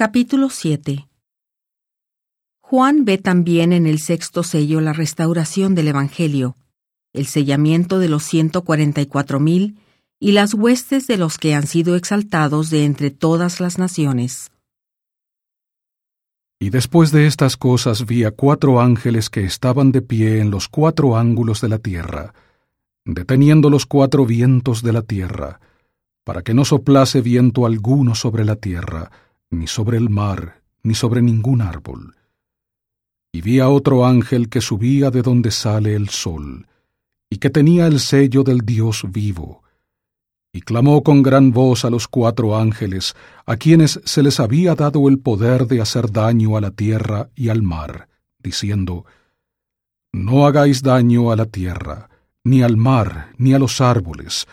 Capítulo 7 Juan ve también en el sexto sello la restauración del Evangelio, el sellamiento de los ciento cuarenta y cuatro mil y las huestes de los que han sido exaltados de entre todas las naciones. Y después de estas cosas vi a cuatro ángeles que estaban de pie en los cuatro ángulos de la tierra, deteniendo los cuatro vientos de la tierra, para que no soplase viento alguno sobre la tierra, ni sobre el mar, ni sobre ningún árbol. Y vi a otro ángel que subía de donde sale el sol, y que tenía el sello del Dios vivo, y clamó con gran voz a los cuatro ángeles, a quienes se les había dado el poder de hacer daño a la tierra y al mar, diciendo, No hagáis daño a la tierra, ni al mar, ni a los árboles,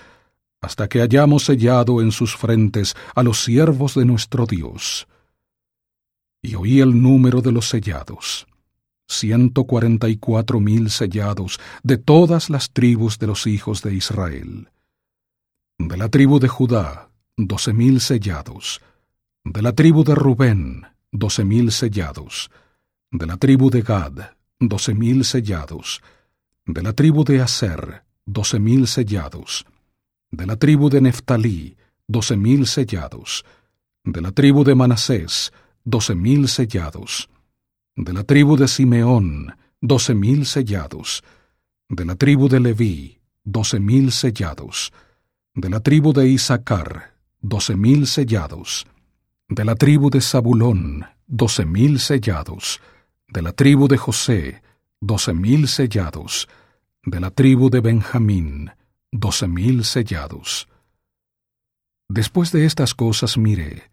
hasta que hayamos sellado en sus frentes a los siervos de nuestro Dios. Y oí el número de los sellados, ciento cuarenta y cuatro mil sellados de todas las tribus de los hijos de Israel. De la tribu de Judá, doce mil sellados. De la tribu de Rubén, doce mil sellados. De la tribu de Gad, doce mil sellados. De la tribu de Aser, doce mil sellados de la tribu de Neftalí, doce mil sellados, de la tribu de Manasés, doce mil sellados, de la tribu de Simeón, doce mil sellados, de la tribu de Leví, doce mil sellados, de la tribu de Isaacar, doce mil sellados, de la tribu de Zabulón, doce mil sellados, de la tribu de José, doce mil sellados, de la tribu de Benjamín, doce mil sellados. Después de estas cosas miré,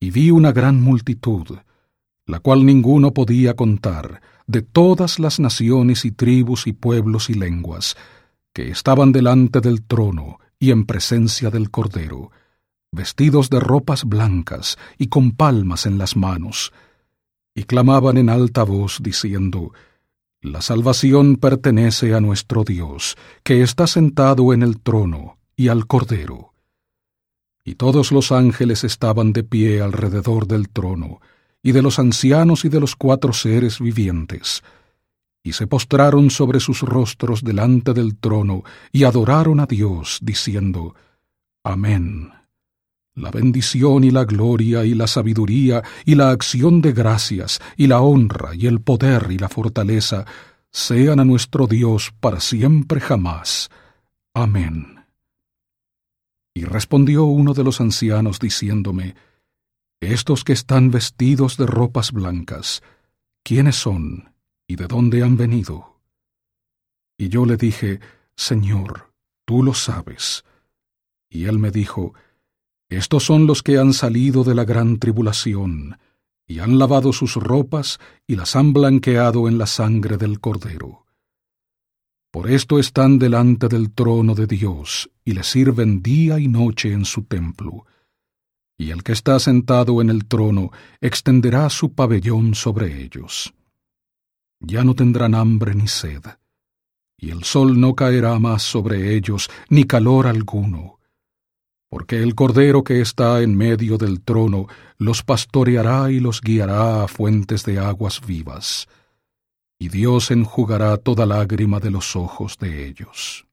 y vi una gran multitud, la cual ninguno podía contar, de todas las naciones y tribus y pueblos y lenguas, que estaban delante del trono y en presencia del Cordero, vestidos de ropas blancas y con palmas en las manos, y clamaban en alta voz diciendo, la salvación pertenece a nuestro Dios, que está sentado en el trono, y al Cordero. Y todos los ángeles estaban de pie alrededor del trono, y de los ancianos y de los cuatro seres vivientes, y se postraron sobre sus rostros delante del trono, y adoraron a Dios, diciendo, Amén. La bendición y la gloria y la sabiduría y la acción de gracias y la honra y el poder y la fortaleza sean a nuestro Dios para siempre jamás. Amén. Y respondió uno de los ancianos diciéndome, Estos que están vestidos de ropas blancas, ¿quiénes son y de dónde han venido? Y yo le dije, Señor, tú lo sabes. Y él me dijo, estos son los que han salido de la gran tribulación, y han lavado sus ropas y las han blanqueado en la sangre del Cordero. Por esto están delante del trono de Dios, y le sirven día y noche en su templo. Y el que está sentado en el trono extenderá su pabellón sobre ellos. Ya no tendrán hambre ni sed, y el sol no caerá más sobre ellos, ni calor alguno porque el Cordero que está en medio del trono los pastoreará y los guiará a fuentes de aguas vivas, y Dios enjugará toda lágrima de los ojos de ellos.